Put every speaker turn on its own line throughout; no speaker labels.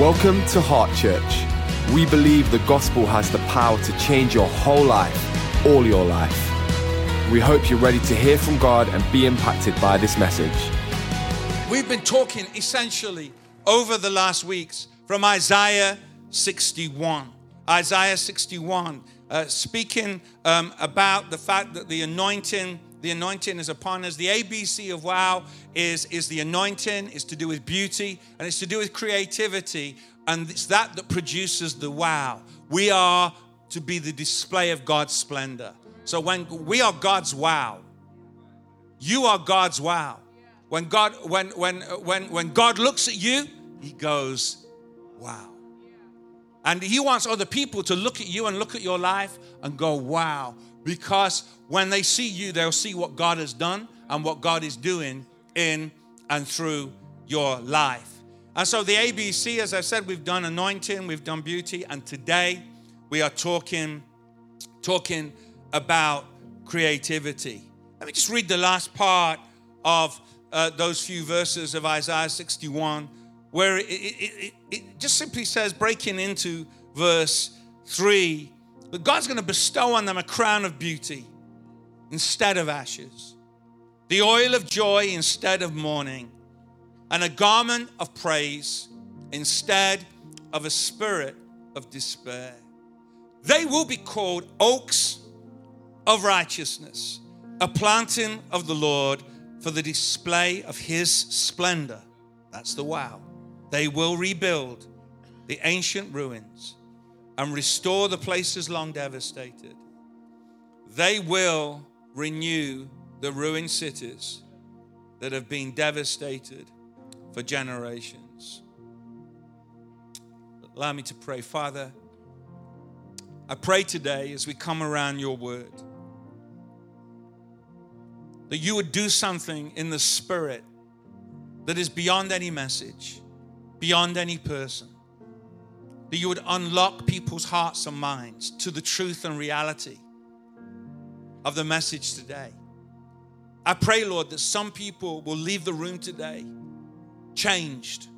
Welcome to Heart Church. We believe the gospel has the power to change your whole life, all your life. We hope you're ready to hear from God and be impacted by this message.
We've been talking essentially over the last weeks from Isaiah 61. Isaiah 61, uh, speaking um, about the fact that the anointing, the anointing is upon us. The ABC of wow is, is the anointing, is to do with beauty, and it's to do with creativity, and it's that that produces the wow. We are to be the display of God's splendor. So when we are God's wow, you are God's wow. When God when when when when God looks at you, he goes, "Wow." And he wants other people to look at you and look at your life and go, "Wow." Because when they see you, they'll see what God has done and what God is doing in and through your life. And so the ABC, as I said, we've done anointing, we've done beauty, and today we are talking talking about creativity. Let me just read the last part of uh, those few verses of Isaiah 61, where it, it, it, it just simply says, breaking into verse 3, that God's going to bestow on them a crown of beauty instead of ashes, the oil of joy instead of mourning, and a garment of praise instead of a spirit of despair. They will be called oaks of righteousness, a planting of the Lord for the display of his splendor. That's the wow. They will rebuild the ancient ruins and restore the places long devastated. They will renew the ruined cities that have been devastated for generations. Allow me to pray. Father, I pray today as we come around your word that you would do something in the spirit that is beyond any message, beyond any person. That you would unlock people's hearts and minds to the truth and reality of the message today. I pray, Lord, that some people will leave the room today changed,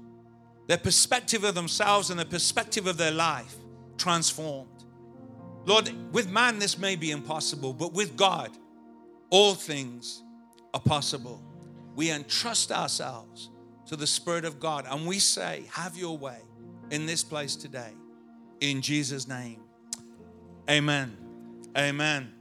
their perspective of themselves and the perspective of their life transformed. Lord, with man, this may be impossible, but with God, all things are possible. We entrust ourselves to the Spirit of God and we say, Have your way in this place today. In Jesus' name. Amen. Amen.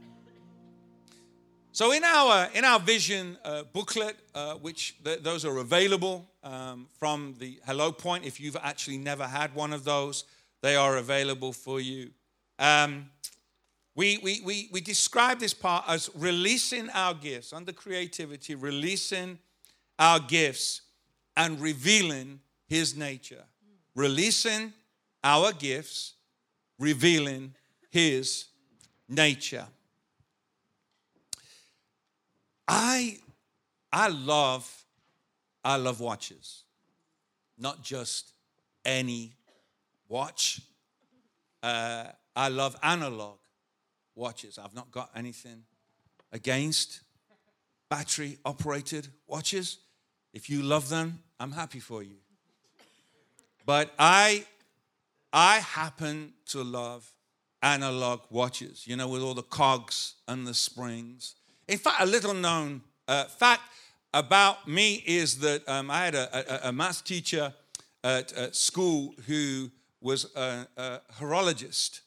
So in our in our vision uh, booklet, uh, which th- those are available um, from the Hello Point, if you've actually never had one of those, they are available for you. Um, we, we, we, we describe this part as releasing our gifts under creativity, releasing our gifts and revealing His nature. Releasing our gifts, revealing His nature. I, I love, I love watches, not just any watch. Uh, I love analog watches. I've not got anything against battery operated watches. If you love them, I'm happy for you. But I I happen to love analog watches, you know, with all the cogs and the springs. In fact, a little known uh, fact about me is that um, I had a, a, a, math teacher at, at school who was a, a horologist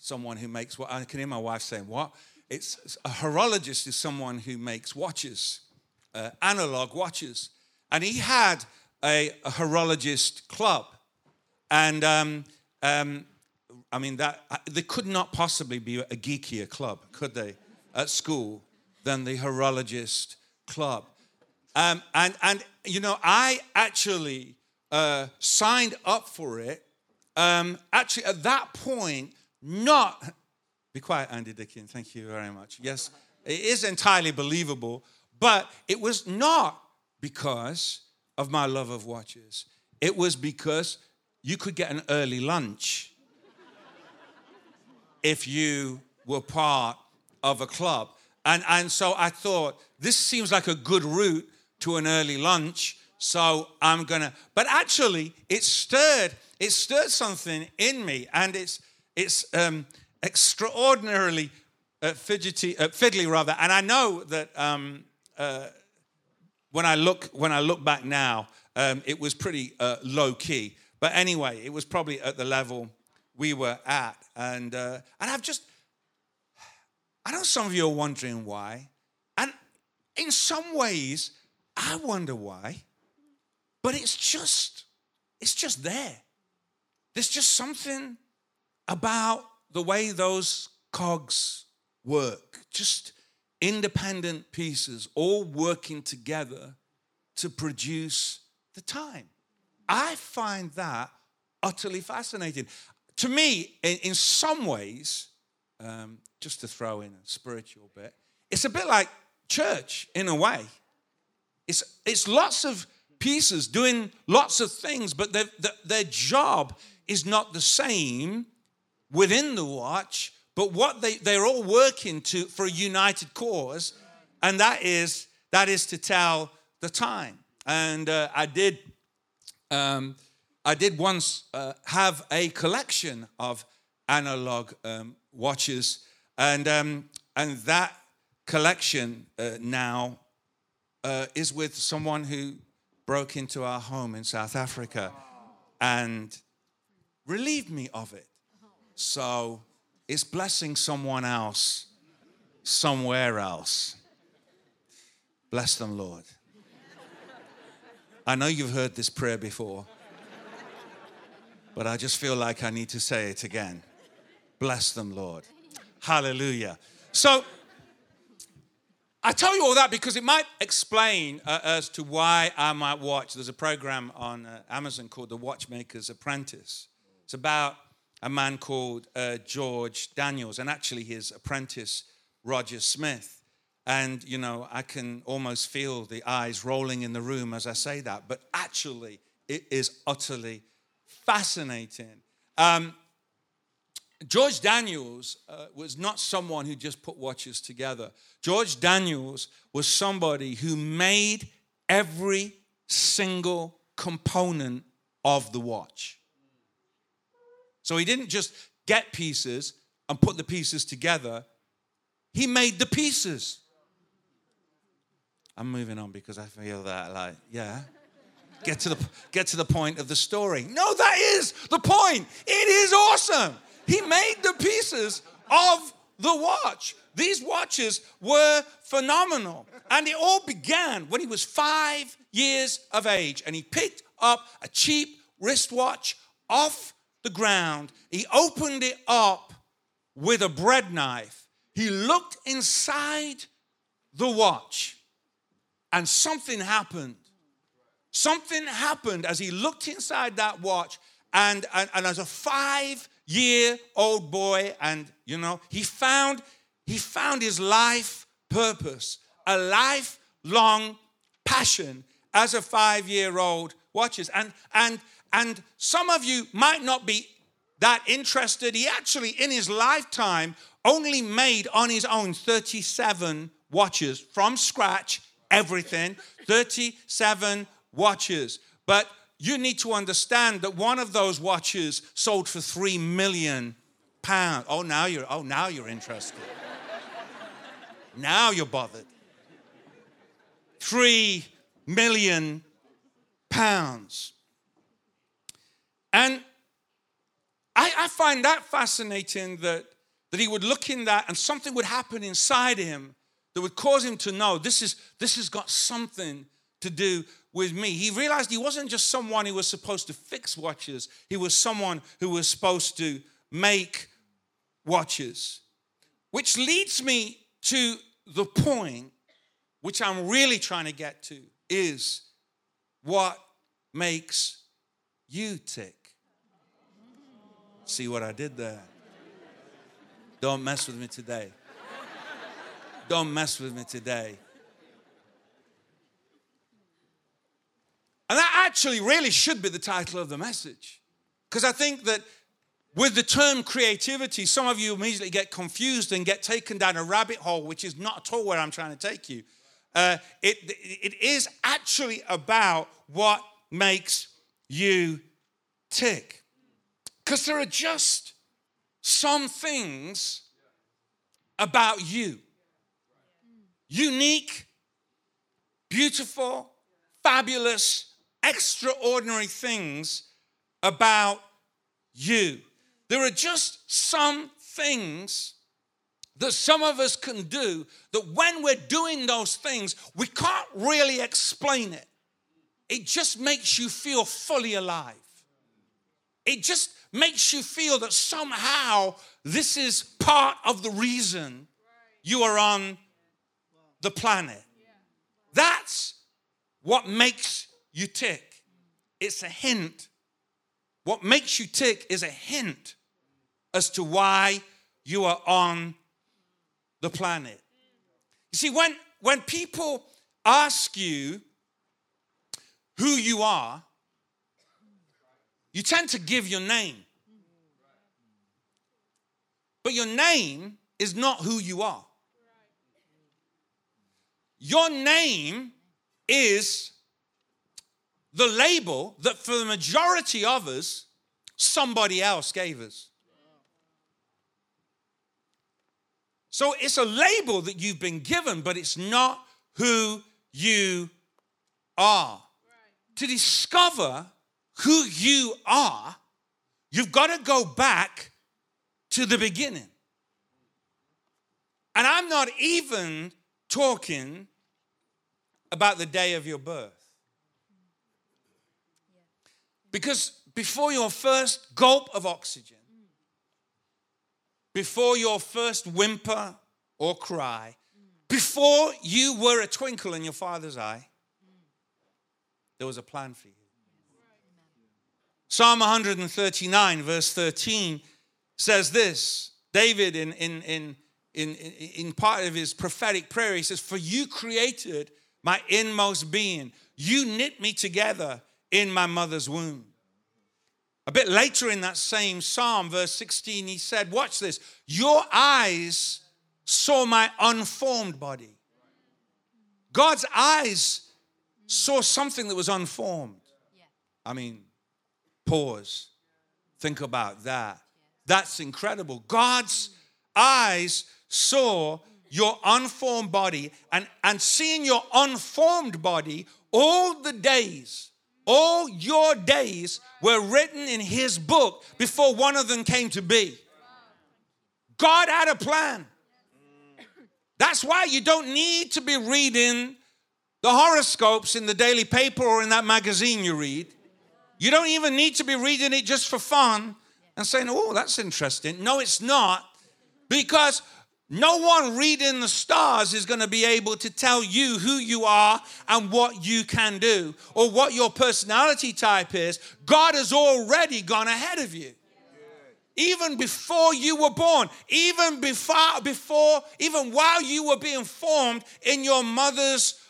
someone who makes what I can hear my wife saying, What? It's a horologist is someone who makes watches, uh, analog watches. And he had a, a horologist club. And um, um, I mean, that there could not possibly be a geekier club, could they, at school than the horologist club. Um, and, and, you know, I actually uh, signed up for it. Um, actually, at that point, not, be quiet, Andy Dickin, thank you very much. Yes, it is entirely believable, but it was not because of my love of watches. It was because you could get an early lunch if you were part of a club. And, and so I thought, this seems like a good route to an early lunch. So I'm gonna, but actually, it stirred, it stirred something in me, and it's it's um, extraordinarily uh, fidgety, uh, fiddly rather. And I know that um, uh, when I look when I look back now, um, it was pretty uh, low key. But anyway, it was probably at the level we were at, and uh, and I've just, I know some of you are wondering why, and in some ways, I wonder why. But it's just, it's just there. There's just something about the way those cogs work, just independent pieces all working together to produce the time. I find that utterly fascinating. To me, in, in some ways, um, just to throw in a spiritual bit, it's a bit like church in a way. It's, it's lots of pieces doing lots of things, but their, their job is not the same within the watch, but what they, they're all working to for a united cause, and that is that is to tell the time. And uh, I did um, I did once uh, have a collection of analog um, watches, and um, and that collection uh, now uh, is with someone who broke into our home in South Africa and relieved me of it. So it's blessing someone else somewhere else. Bless them, Lord. I know you've heard this prayer before, but I just feel like I need to say it again. Bless them, Lord. Hallelujah. So, I tell you all that because it might explain uh, as to why I might watch. There's a program on uh, Amazon called The Watchmaker's Apprentice. It's about a man called uh, George Daniels and actually his apprentice, Roger Smith. And, you know, I can almost feel the eyes rolling in the room as I say that, but actually, it is utterly fascinating. Um, George Daniels uh, was not someone who just put watches together. George Daniels was somebody who made every single component of the watch. So he didn't just get pieces and put the pieces together, he made the pieces. I'm moving on because I feel that, like, yeah. Get to the get to the point of the story. No, that is the point. It is awesome. He made the pieces of the watch. These watches were phenomenal. And it all began when he was five years of age and he picked up a cheap wristwatch off the ground. He opened it up with a bread knife. He looked inside the watch and something happened. Something happened as he looked inside that watch. And, and, and as a five year old boy and you know he found he found his life purpose a lifelong passion as a 5 year old watches and and and some of you might not be that interested. He actually in his lifetime only made on his own 37 watches from scratch everything. 37 watches but you need to understand that one of those watches sold for three million pounds. Oh, now you're oh now you're interested. now you're bothered. Three million pounds. And I, I find that fascinating that, that he would look in that and something would happen inside him that would cause him to know this is this has got something to do with me. He realized he wasn't just someone who was supposed to fix watches, he was someone who was supposed to make watches. Which leads me to the point which I'm really trying to get to is what makes you tick. See what I did there? Don't mess with me today. Don't mess with me today. And that actually really should be the title of the message. Because I think that with the term creativity, some of you immediately get confused and get taken down a rabbit hole, which is not at all where I'm trying to take you. uh, it, it is actually about what makes you tick. Because there are just some things about you unique, beautiful, fabulous, extraordinary things about you. There are just some things that some of us can do that when we're doing those things, we can't really explain it. It just makes you feel fully alive. It just makes you feel that somehow this is part of the reason you are on the planet. That's what makes you tick. It's a hint. What makes you tick is a hint as to why you are on the planet. You see, when, when people ask you who you are, you tend to give your name. But your name is not who you are. Your name is the label that for the majority of us, somebody else gave us. So it's a label that you've been given, but it's not who you are. Right. To discover who you are, you've got to go back to the beginning. And I'm not even talking about the day of your birth. Because before your first gulp of oxygen, before your first whimper or cry, before you were a twinkle in your father's eye, there was a plan for you. Psalm 139, verse 13, says this David, in, in, in, in, in part of his prophetic prayer, he says, For you created my inmost being, you knit me together in my mother's womb. A bit later in that same psalm, verse 16, he said, Watch this, your eyes saw my unformed body. God's eyes saw something that was unformed. I mean, Pause. Think about that. That's incredible. God's eyes saw your unformed body, and, and seeing your unformed body, all the days, all your days were written in His book before one of them came to be. God had a plan. That's why you don't need to be reading the horoscopes in the daily paper or in that magazine you read. You don't even need to be reading it just for fun and saying, oh, that's interesting. No, it's not. Because no one reading the stars is going to be able to tell you who you are and what you can do or what your personality type is. God has already gone ahead of you. Even before you were born, even before, before, even while you were being formed in your mother's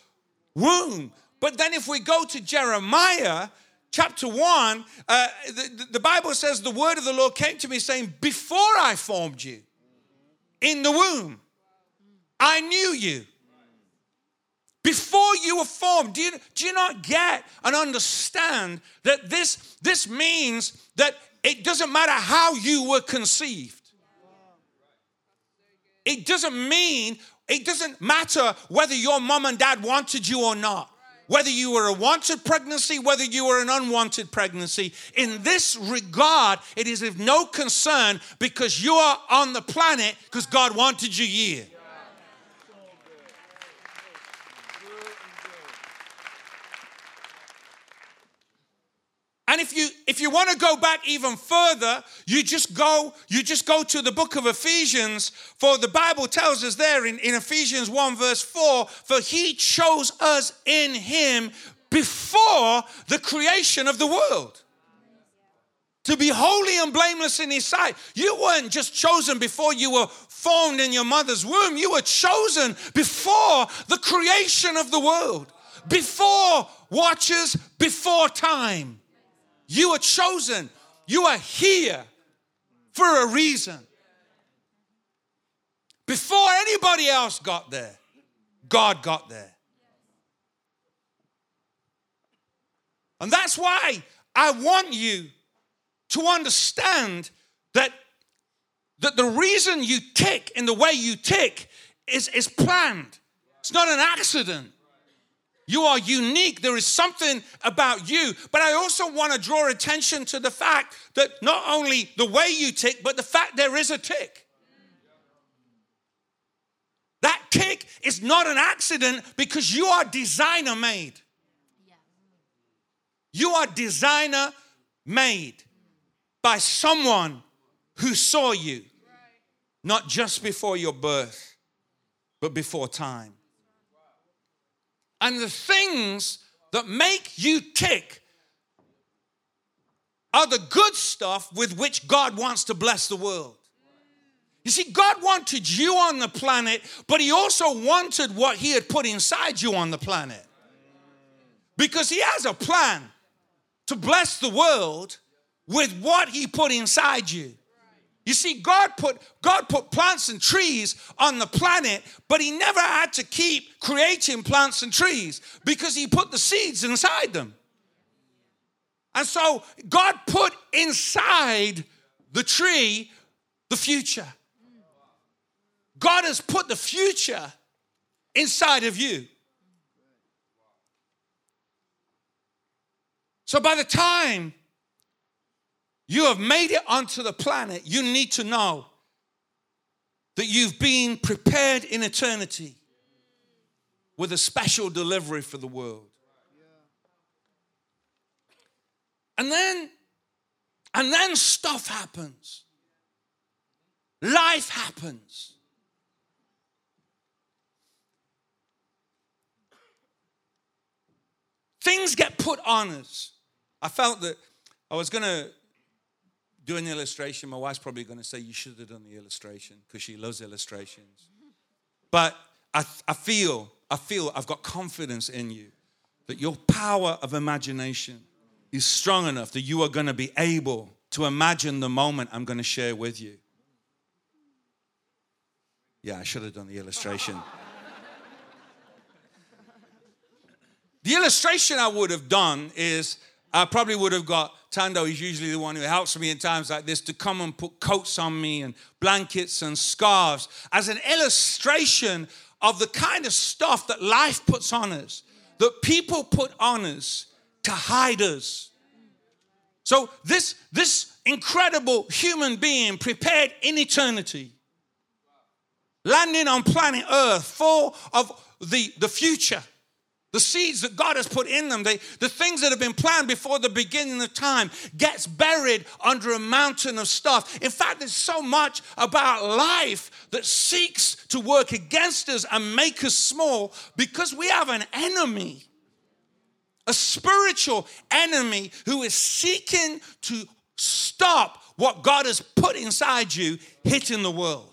womb. But then, if we go to Jeremiah, chapter 1, uh, the, the Bible says, The word of the Lord came to me saying, Before I formed you in the womb, I knew you. Before you were formed, do you, do you not get and understand that this, this means that it doesn't matter how you were conceived? It doesn't mean, it doesn't matter whether your mom and dad wanted you or not whether you were a wanted pregnancy, whether you were an unwanted pregnancy. In this regard, it is of no concern because you are on the planet because God wanted you here. And if you if you want to go back even further, you just go you just go to the book of Ephesians. For the Bible tells us there in, in Ephesians 1 verse 4, for he chose us in him before the creation of the world. To be holy and blameless in his sight. You weren't just chosen before you were formed in your mother's womb. You were chosen before the creation of the world. Before watches, before time. You are chosen. You are here for a reason. Before anybody else got there, God got there. And that's why I want you to understand that, that the reason you tick in the way you tick is, is planned, it's not an accident. You are unique. There is something about you. But I also want to draw attention to the fact that not only the way you tick, but the fact there is a tick. That tick is not an accident because you are designer made. You are designer made by someone who saw you, not just before your birth, but before time. And the things that make you tick are the good stuff with which God wants to bless the world. You see, God wanted you on the planet, but He also wanted what He had put inside you on the planet. Because He has a plan to bless the world with what He put inside you. You see, God put, God put plants and trees on the planet, but He never had to keep creating plants and trees because He put the seeds inside them. And so God put inside the tree the future. God has put the future inside of you. So by the time you have made it onto the planet, you need to know that you've been prepared in eternity with a special delivery for the world. And then, and then stuff happens. Life happens. Things get put on us. I felt that I was going to do an illustration. My wife's probably going to say, You should have done the illustration because she loves illustrations. But I, I feel, I feel I've got confidence in you that your power of imagination is strong enough that you are going to be able to imagine the moment I'm going to share with you. Yeah, I should have done the illustration. The illustration I would have done is I probably would have got Tando, he's usually the one who helps me in times like this, to come and put coats on me and blankets and scarves as an illustration of the kind of stuff that life puts on us, that people put on us to hide us. So this, this incredible human being prepared in eternity, landing on planet Earth full of the, the future the seeds that God has put in them, they, the things that have been planned before the beginning of time, gets buried under a mountain of stuff. In fact, there's so much about life that seeks to work against us and make us small because we have an enemy, a spiritual enemy who is seeking to stop what God has put inside you hitting the world.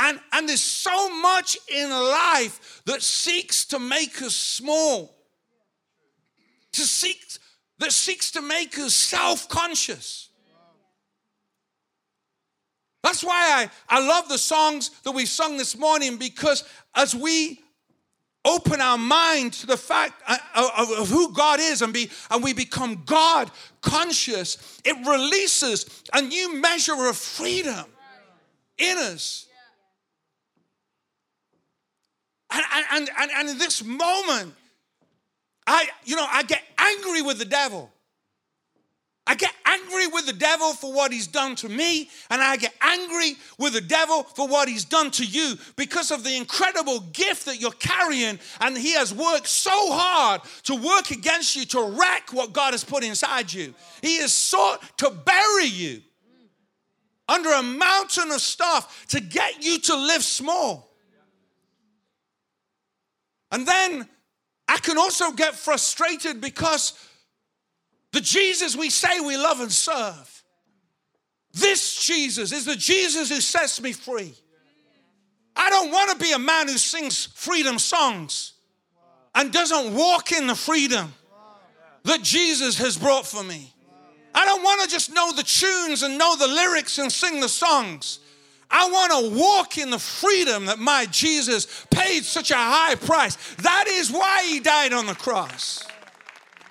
And, and there's so much in life that seeks to make us small, to seek, that seeks to make us self conscious. That's why I, I love the songs that we sung this morning because as we open our mind to the fact uh, of, of, who God is and, be, and we become God conscious, it releases a new measure of freedom in us. And, and, and, and in this moment, I, you know, I get angry with the devil. I get angry with the devil for what he's done to me, and I get angry with the devil for what he's done to you because of the incredible gift that you're carrying. And he has worked so hard to work against you, to wreck what God has put inside you. He has sought to bury you under a mountain of stuff to get you to live small. And then I can also get frustrated because the Jesus we say we love and serve, this Jesus is the Jesus who sets me free. I don't want to be a man who sings freedom songs and doesn't walk in the freedom that Jesus has brought for me. I don't want to just know the tunes and know the lyrics and sing the songs. I want to walk in the freedom that my Jesus paid such a high price. That is why he died on the cross.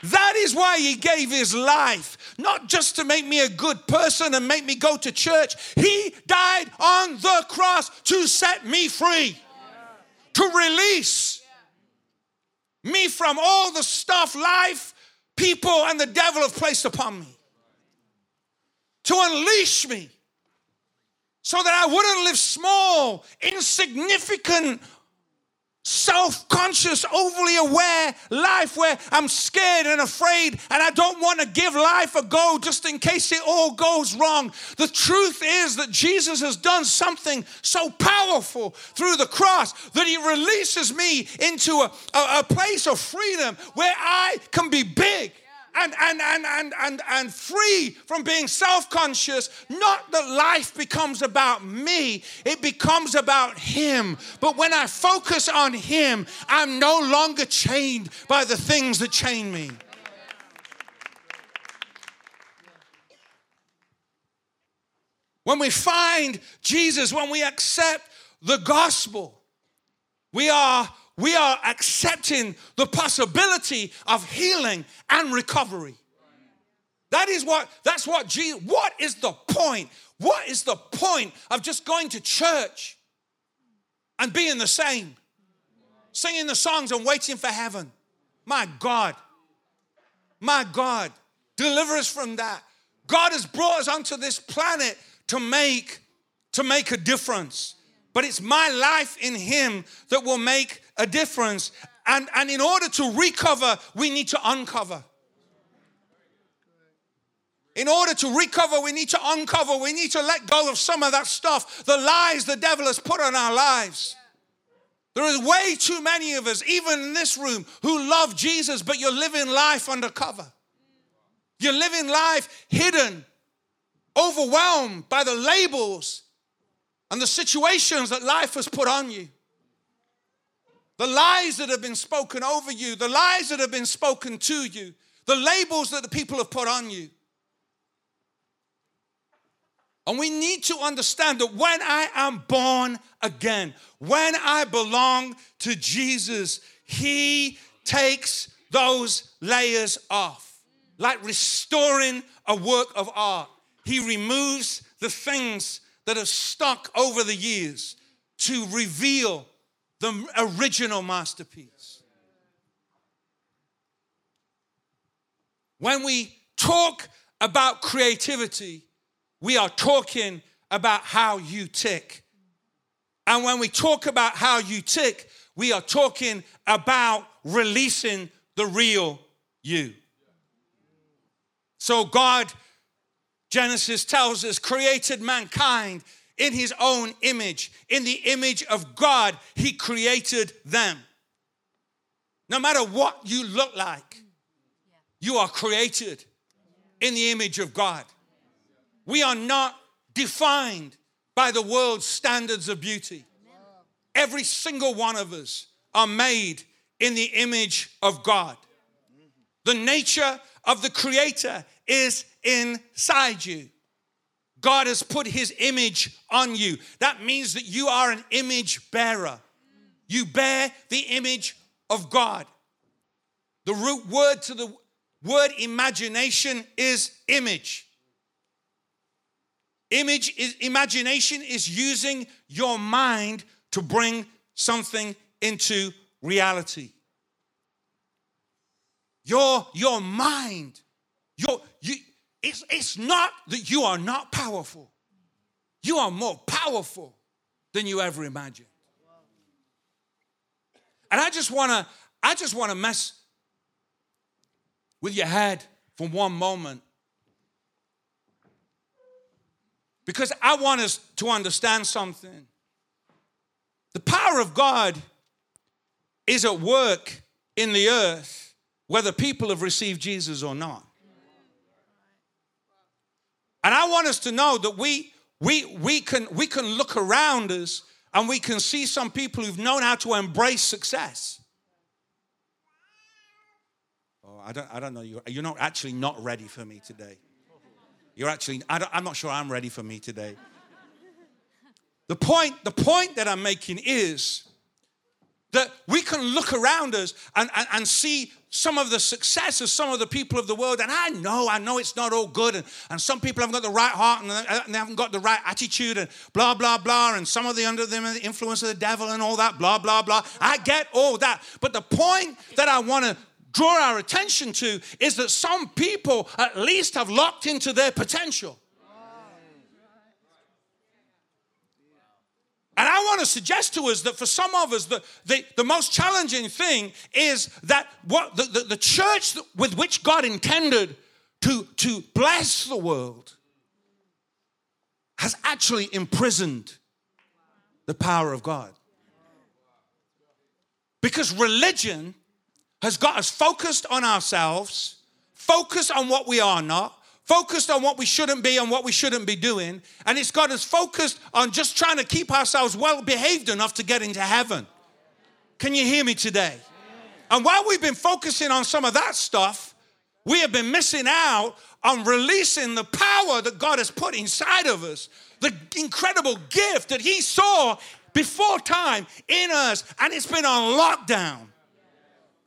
That is why he gave his life, not just to make me a good person and make me go to church. He died on the cross to set me free, to release me from all the stuff life, people, and the devil have placed upon me, to unleash me so that I wouldn't live small, insignificant, self conscious, overly aware life where I'm scared and afraid and I don't want to give life a go just in case it all goes wrong. The truth is that Jesus has done something so powerful through the cross that he releases me into a, a, a place of freedom where I can be big and, and, and, and, and, and free from being self conscious. Not that life becomes about me, it becomes about Him. But when I focus on Him, I'm no longer chained by the things that chain me. When we find Jesus, when we accept the gospel, we are we are accepting the possibility of healing and recovery. That is what, that's what Jesus, what is the point? What is the point of just going to church and being the same? Singing the songs and waiting for heaven. My God. My God. Deliver us from that. God has brought us onto this planet to make to make a difference. But it's my life in him that will make a difference. And, and in order to recover, we need to uncover. In order to recover, we need to uncover. We need to let go of some of that stuff, the lies the devil has put on our lives. There is way too many of us, even in this room, who love Jesus, but you're living life undercover. You're living life hidden, overwhelmed by the labels and the situations that life has put on you the lies that have been spoken over you, the lies that have been spoken to you, the labels that the people have put on you. And we need to understand that when I am born again, when I belong to Jesus, He takes those layers off, like restoring a work of art. He removes the things that have stuck over the years to reveal the original masterpiece. When we talk about creativity, we are talking about how you tick. And when we talk about how you tick, we are talking about releasing the real you. So, God, Genesis tells us, created mankind in his own image. In the image of God, he created them. No matter what you look like, you are created in the image of God. We are not defined by the world's standards of beauty. Every single one of us are made in the image of God. The nature of the Creator is inside you. God has put his image on you. That means that you are an image bearer. You bear the image of God. The root word to the word imagination is image. Image is imagination is using your mind to bring something into reality. Your, your mind, your, you, it's, it's not that you are not powerful. You are more powerful than you ever imagined. And I just wanna, I just wanna mess with your head for one moment. Because I want us to understand something. The power of God is at work in the earth, whether people have received Jesus or not. And I want us to know that we, we, we, can, we can look around us and we can see some people who've known how to embrace success. Oh, I don't, I don't know. You're, you're not actually not ready for me today. You're actually, I am not sure I'm ready for me today. The point, the point that I'm making is that we can look around us and, and, and, see some of the success of some of the people of the world. And I know, I know it's not all good. And, and some people haven't got the right heart and they haven't got the right attitude and blah, blah, blah. And some of the under them the influence of the devil and all that, blah, blah, blah. I get all that. But the point that I want to draw our attention to is that some people at least have locked into their potential. And I want to suggest to us that for some of us, the, the, the most challenging thing is that what the, the, the church with which God intended to, to bless the world has actually imprisoned the power of God. Because religion has got us focused on ourselves, focused on what we are not, focused on what we shouldn't be and what we shouldn't be doing. And it's got us focused on just trying to keep ourselves well behaved enough to get into heaven. Can you hear me today? And while we've been focusing on some of that stuff, we have been missing out on releasing the power that God has put inside of us, the incredible gift that He saw before time in us, and it's been on lockdown.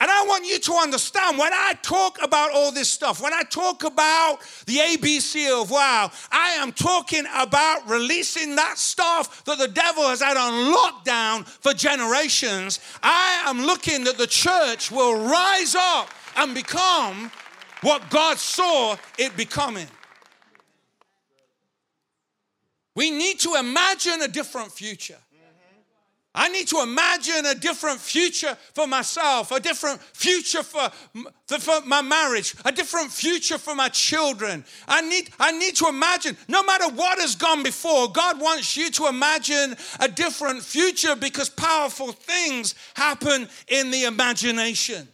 And I want you to understand when I talk about all this stuff, when I talk about the ABC of wow, I am talking about releasing that stuff that the devil has had on lockdown for generations. I am looking that the church will rise up and become what God saw it becoming. We need to imagine a different future. I need to imagine a different future for myself, a different future for, for my marriage, a different future for my children. I need, I need to imagine, no matter what has gone before, God wants you to imagine a different future because powerful things happen in the imagination.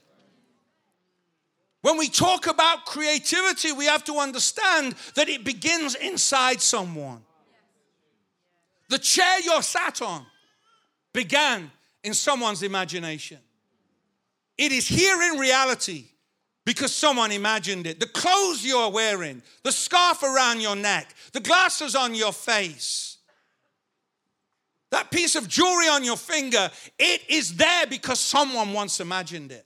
When we talk about creativity, we have to understand that it begins inside someone. The chair you're sat on began in someone's imagination. It is here in reality because someone imagined it. The clothes you're wearing, the scarf around your neck, the glasses on your face, that piece of jewelry on your finger, it is there because someone once imagined it.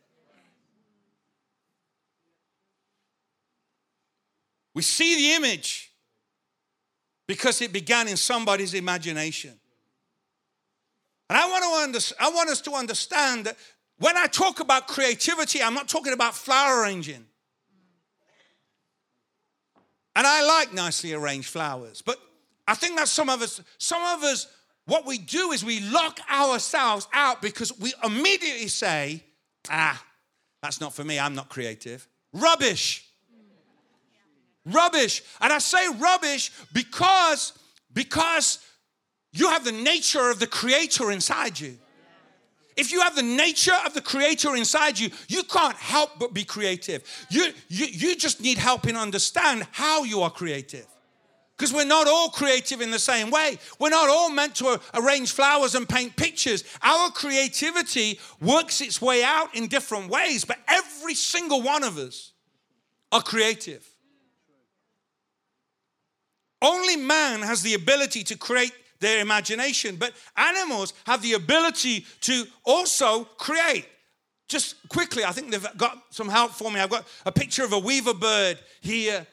We see the image because it began in somebody's imagination. And I want, to under, I want us to understand that when I talk about creativity, I'm not talking about flower arranging. And I like nicely arranged flowers, but I think that some of us, some of us, what we do is we lock ourselves out because we immediately say, ah, that's not for me, I'm not creative. Rubbish. Rubbish. And I say rubbish because, because you have the nature of the creator inside you. If you have the nature of the creator inside you, you can't help but be creative. You, you, you just need help in understand how you are creative. Because we're not all creative in the same way. We're not all meant to arrange flowers and paint pictures. Our creativity works its way out in different ways, but every single one of us are creative. Only man has the ability to create their imagination. But animals have the ability to also create. Just quickly, I think they've got some help for me. I've got a picture of a weaver bird here.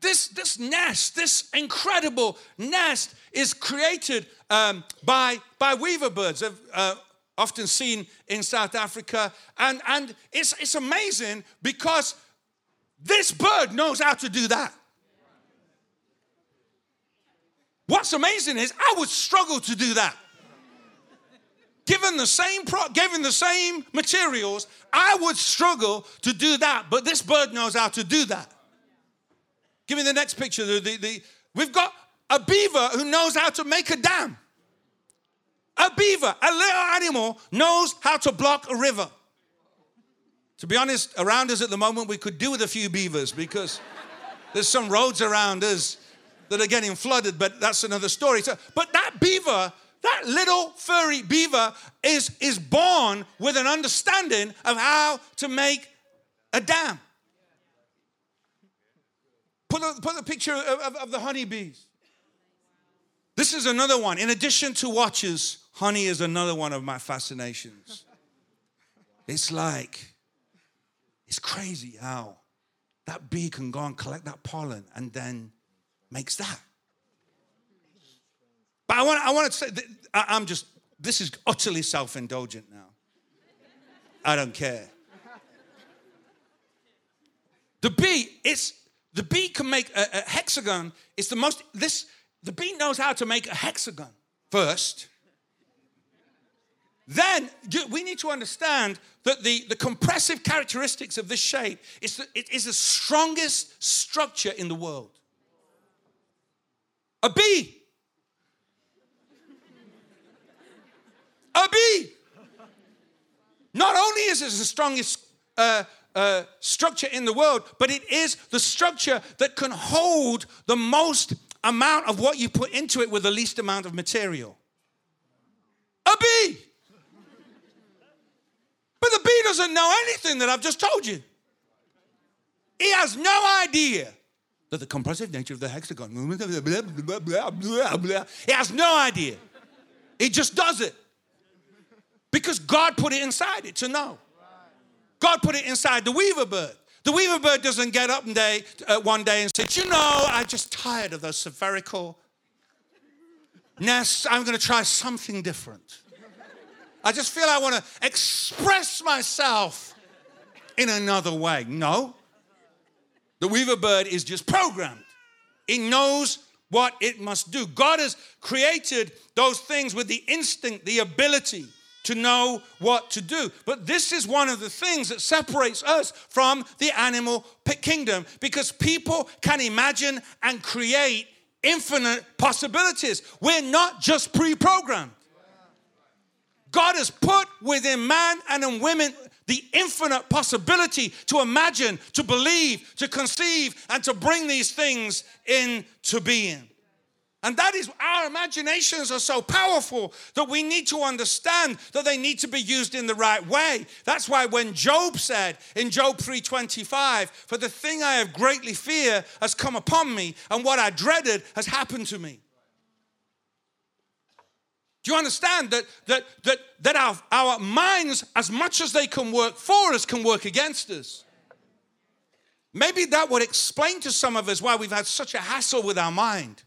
This, this nest, this incredible nest, is created um, by, by weaver birds. Uh, often seen in South Africa. And, and it's, it's amazing because this bird knows how to do that. What's amazing is I would struggle to do that. Given the same pro- given the same materials, I would struggle to do that. But this bird knows how to do that. Give me the next picture. The, the, the, we've got a beaver who knows how to make a dam. A beaver, a little animal, knows how to block a river. To be honest, around us at the moment, we could do with a few beavers because there's some roads around us that are getting flooded, but that's another story. So, but that beaver, that little furry beaver, is, is born with an understanding of how to make a dam. Put a, put a picture of, of, of the honeybees. This is another one. In addition to watches, Honey is another one of my fascinations. It's like, it's crazy how that bee can go and collect that pollen and then makes that. But I want, I want to say, that I, am just, this is utterly self indulgent now. I don't care. The bee, it's, the bee can make a, a hexagon. It's the most, this, the bee knows how to make a hexagon first. Then we need to understand that the, the compressive characteristics of this shape is the, it is the strongest structure in the world. A bee. A bee. Not only is it the strongest uh, uh, structure in the world, but it is the structure that can hold the most amount of what you put into it with the least amount of material. A bee. But the bee doesn't know anything that I've just told you. He has no idea that the compressive nature of the hexagon, blah, blah, blah, he has no idea. He just does it. Because God put it inside it to know. God put it inside the weaver bird. The weaver bird doesn't get up one day, uh, one day and say, You know, I'm just tired of those spherical nests. I'm going to try something different. I just feel I want to express myself in another way. No. The weaver bird is just programmed, it knows what it must do. God has created those things with the instinct, the ability to know what to do. But this is one of the things that separates us from the animal kingdom because people can imagine and create infinite possibilities. We're not just pre programmed. God has put within man and in women the infinite possibility to imagine, to believe, to conceive, and to bring these things into being. And that is our imaginations are so powerful that we need to understand that they need to be used in the right way. That's why when Job said in Job 3:25, "For the thing I have greatly fear has come upon me, and what I dreaded has happened to me." Do you understand that that that that our, our minds, as much as they can work for us, can work against us? Maybe that would explain to some of us why we've had such a hassle with our mind.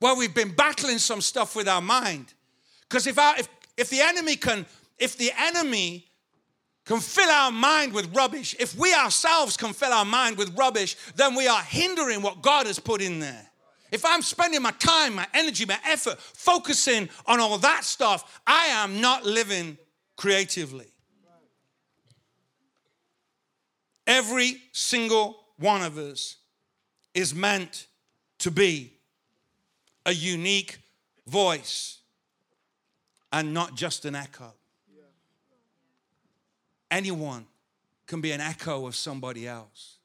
Why we've been battling some stuff with our mind. Because if, our, if, if the enemy can, if the enemy can fill our mind with rubbish, if we ourselves can fill our mind with rubbish, then we are hindering what God has put in there. If I'm spending my time, my energy, my effort focusing on all that stuff, I am not living creatively. Every single one of us is meant to be a unique voice and not just an echo. Anyone can be an echo of somebody else,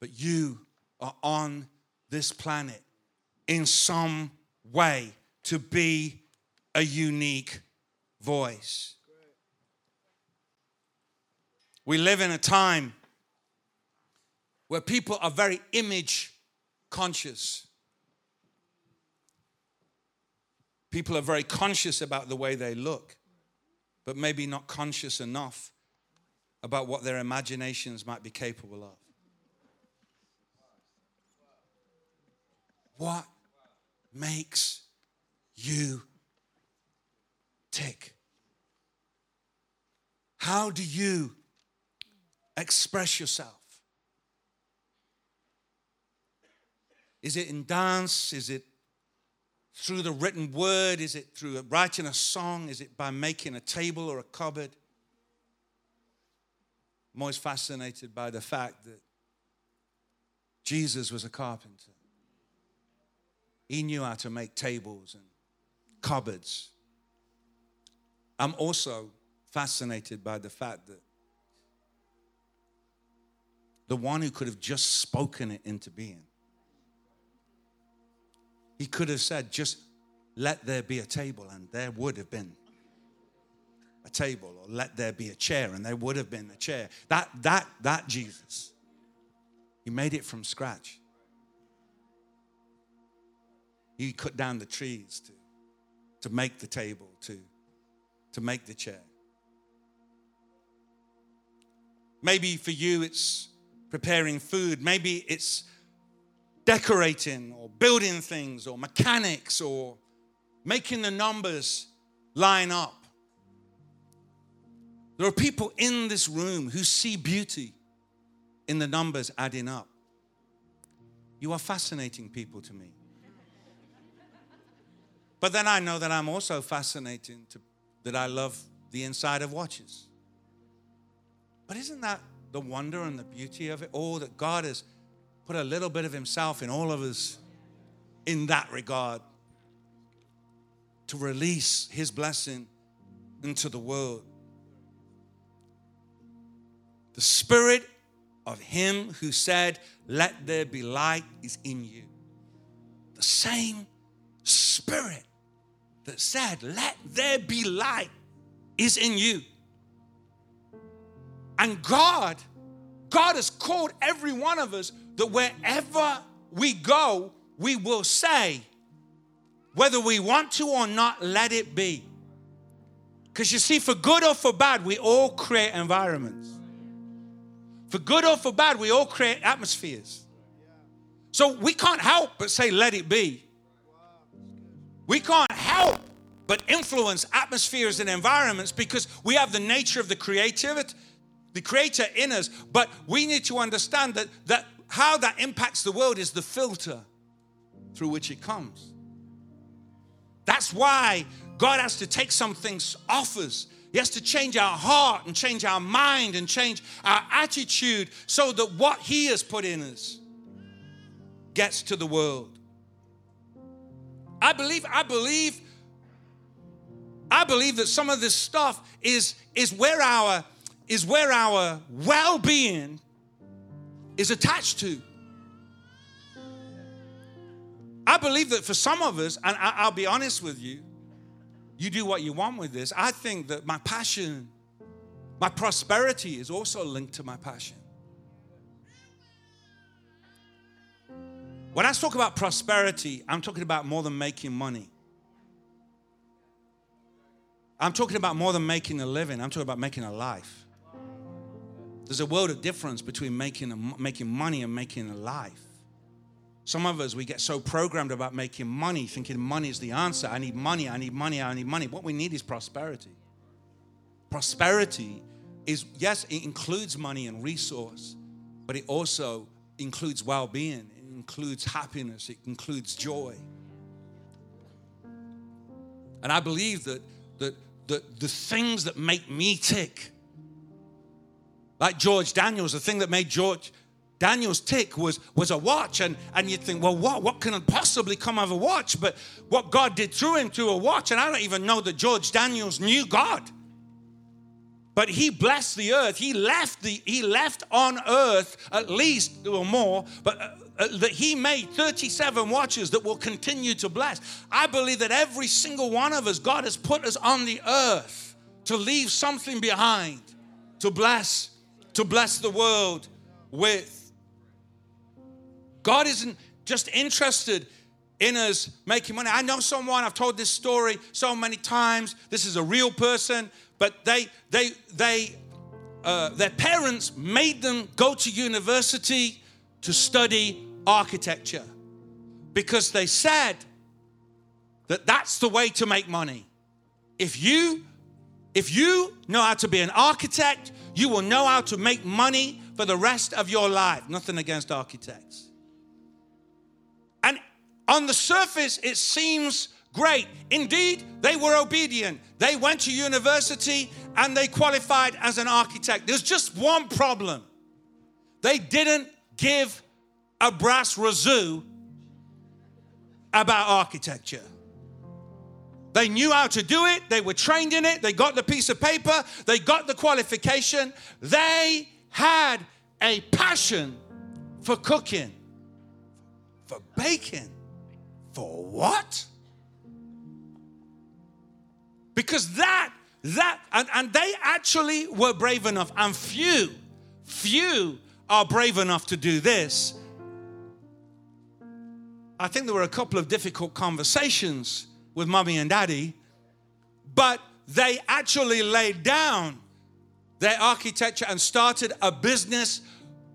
but you are on this planet in some way to be a unique voice. We live in a time where people are very image conscious. People are very conscious about the way they look, but maybe not conscious enough about what their imaginations might be capable of. What makes you tick? How do you express yourself? Is it in dance? Is it through the written word? Is it through writing a song? Is it by making a table or a cupboard? I'm always fascinated by the fact that Jesus was a carpenter. He knew how to make tables and cupboards. I'm also fascinated by the fact that the one who could have just spoken it into being, he could have said, just let there be a table, and there would have been a table, or let there be a chair, and there would have been a chair. That, that, that Jesus, he made it from scratch. He cut down the trees to to make the table, to, to make the chair. Maybe for you it's preparing food. Maybe it's decorating or building things or mechanics or making the numbers line up. There are people in this room who see beauty in the numbers adding up. You are fascinating people to me. But then I know that I'm also fascinating to that I love the inside of watches. But isn't that the wonder and the beauty of it all that God has put a little bit of Himself in all of us in that regard to release His blessing into the world? The Spirit of Him who said, Let there be light, is in you. The same Spirit that said, Let there be light, is in you. And God, God has called every one of us that wherever we go, we will say, whether we want to or not, let it be. Because you see, for good or for bad, we all create environments. For good or for bad, we all create atmospheres. So we can't help but say, let it be. We can't but influence atmospheres and environments because we have the nature of the creativity, the creator in us, but we need to understand that, that how that impacts the world is the filter through which it comes. That's why God has to take some things off us. He has to change our heart and change our mind and change our attitude so that what He has put in us gets to the world. I believe, I believe, I believe that some of this stuff is, is where our is where our well-being is attached to. I believe that for some of us, and I'll be honest with you, you do what you want with this. I think that my passion, my prosperity is also linked to my passion. When I talk about prosperity, I'm talking about more than making money. I'm talking about more than making a living. I'm talking about making a life. There's a world of difference between making, a, making money and making a life. Some of us, we get so programmed about making money, thinking money is the answer. I need money, I need money, I need money. What we need is prosperity. Prosperity is, yes, it includes money and resource, but it also includes well being, it includes happiness, it includes joy. And I believe that, that, that the things that make me tick, like George Daniels, the thing that made George Daniels tick was, was a watch. And, and you'd think, well, what, what can possibly come of a watch? But what God did through him to a watch, and I don't even know that George Daniels knew God. But he blessed the earth. He left the he left on earth at least or more, but uh, uh, that he made 37 watches that will continue to bless. I believe that every single one of us, God has put us on the earth to leave something behind, to bless to bless the world with. God isn't just interested in us making money. I know someone, I've told this story so many times. This is a real person, but they, they, they, uh, their parents made them go to university to study architecture because they said that that's the way to make money. If you if you know how to be an architect, you will know how to make money for the rest of your life. Nothing against architects. And on the surface, it seems great. Indeed, they were obedient. They went to university and they qualified as an architect. There's just one problem they didn't give a brass razoo about architecture. They knew how to do it, they were trained in it, they got the piece of paper, they got the qualification. They had a passion for cooking, for baking. For what? Because that, that, and, and they actually were brave enough, and few, few are brave enough to do this. I think there were a couple of difficult conversations with mommy and daddy, but they actually laid down their architecture and started a business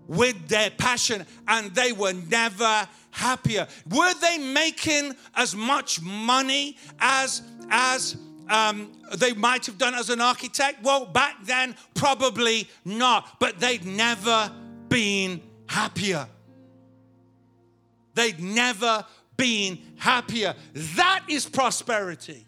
with their passion, and they were never happier. Were they making as much money as as um, they might have done as an architect? Well, back then, probably not, but they'd never been happier. They'd never been happier. That is prosperity.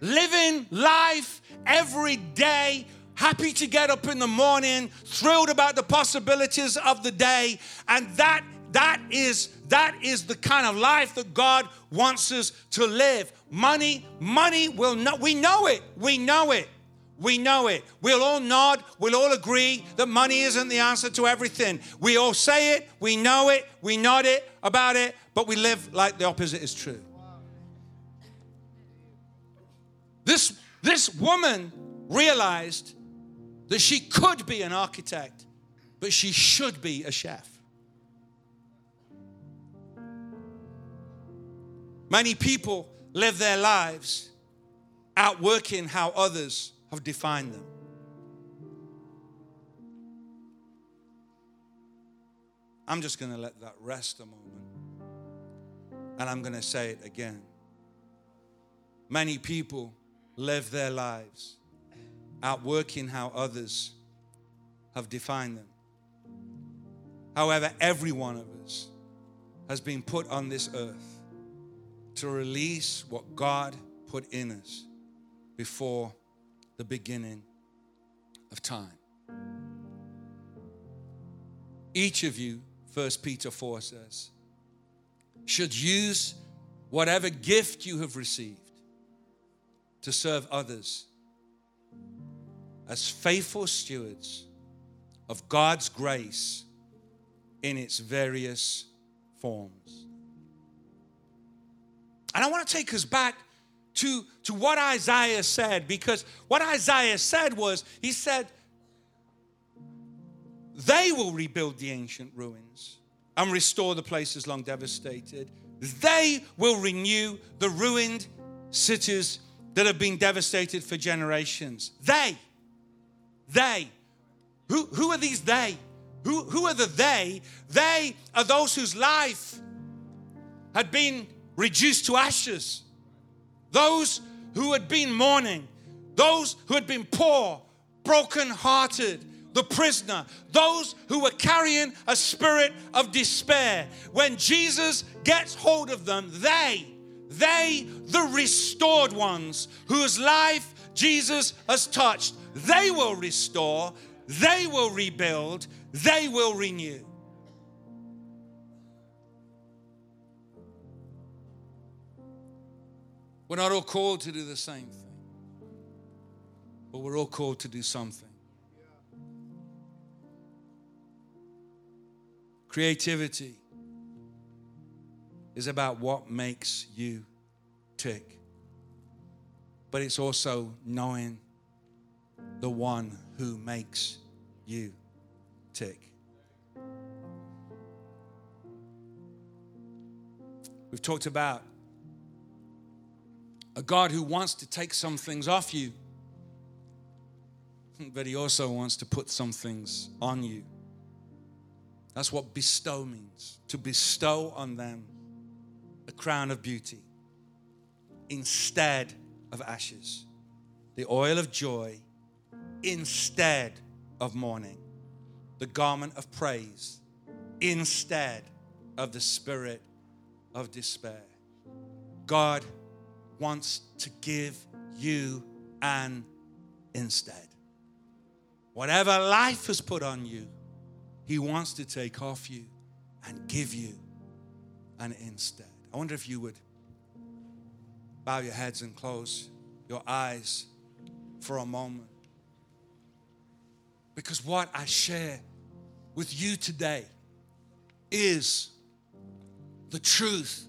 Living life every day, happy to get up in the morning, thrilled about the possibilities of the day, and that that is that is the kind of life that God wants us to live. Money, money will not, we know it. We know it. We know it. We'll all nod. We'll all agree that money isn't the answer to everything. We all say it. We know it. We nod it about it, but we live like the opposite is true. This, this woman realized that she could be an architect, but she should be a chef. Many people live their lives outworking how others have defined them. I'm just going to let that rest a moment. And I'm going to say it again. Many people live their lives outworking how others have defined them. However, every one of us has been put on this earth to release what God put in us before the beginning of time. Each of you, 1 Peter 4 says, should use whatever gift you have received to serve others as faithful stewards of God's grace in its various forms. And I want to take us back to, to what Isaiah said, because what Isaiah said was, he said, they will rebuild the ancient ruins and restore the places long devastated. They will renew the ruined cities that have been devastated for generations. They, they. Who, who are these they? Who, who are the they? They are those whose life had been reduced to ashes. Those who had been mourning, those who had been poor, broken hearted, the prisoner, those who were carrying a spirit of despair. When Jesus gets hold of them, they, they, the restored ones whose life Jesus has touched, they will restore, they will rebuild, they will renew. We're not all called to do the same thing, but we're all called to do something. Creativity is about what makes you tick, but it's also knowing the one who makes you tick. We've talked about a God who wants to take some things off you, but He also wants to put some things on you. That's what bestow means to bestow on them a crown of beauty instead of ashes, the oil of joy instead of mourning, the garment of praise instead of the spirit of despair. God wants to give you an instead. Whatever life has put on you, He wants to take off you and give you an instead. I wonder if you would bow your heads and close your eyes for a moment. Because what I share with you today is the truth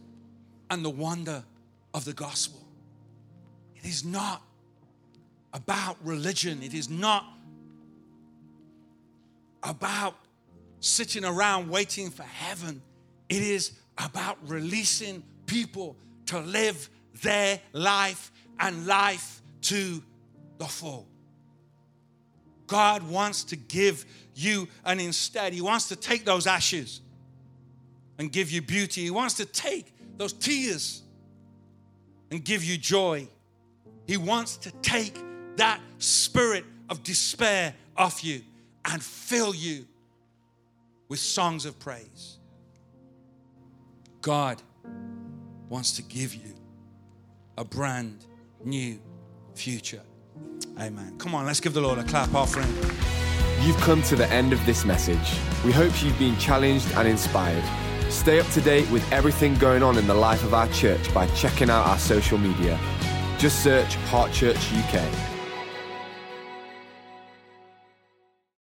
and the wonder of the gospel. It is not about religion, it is not about sitting around waiting for heaven. It is about releasing people to live their life and life to the full. God wants to give you, and instead, He wants to take those ashes and give you beauty. He wants to take those tears and give you joy. He wants to take that spirit of despair off you and fill you with songs of praise. God wants to give you a brand new future. Amen. Come on, let's give the Lord a clap offering.
You've come to the end of this message. We hope you've been challenged and inspired. Stay up to date with everything going on in the life of our church by checking out our social media. Just search Heart Church UK.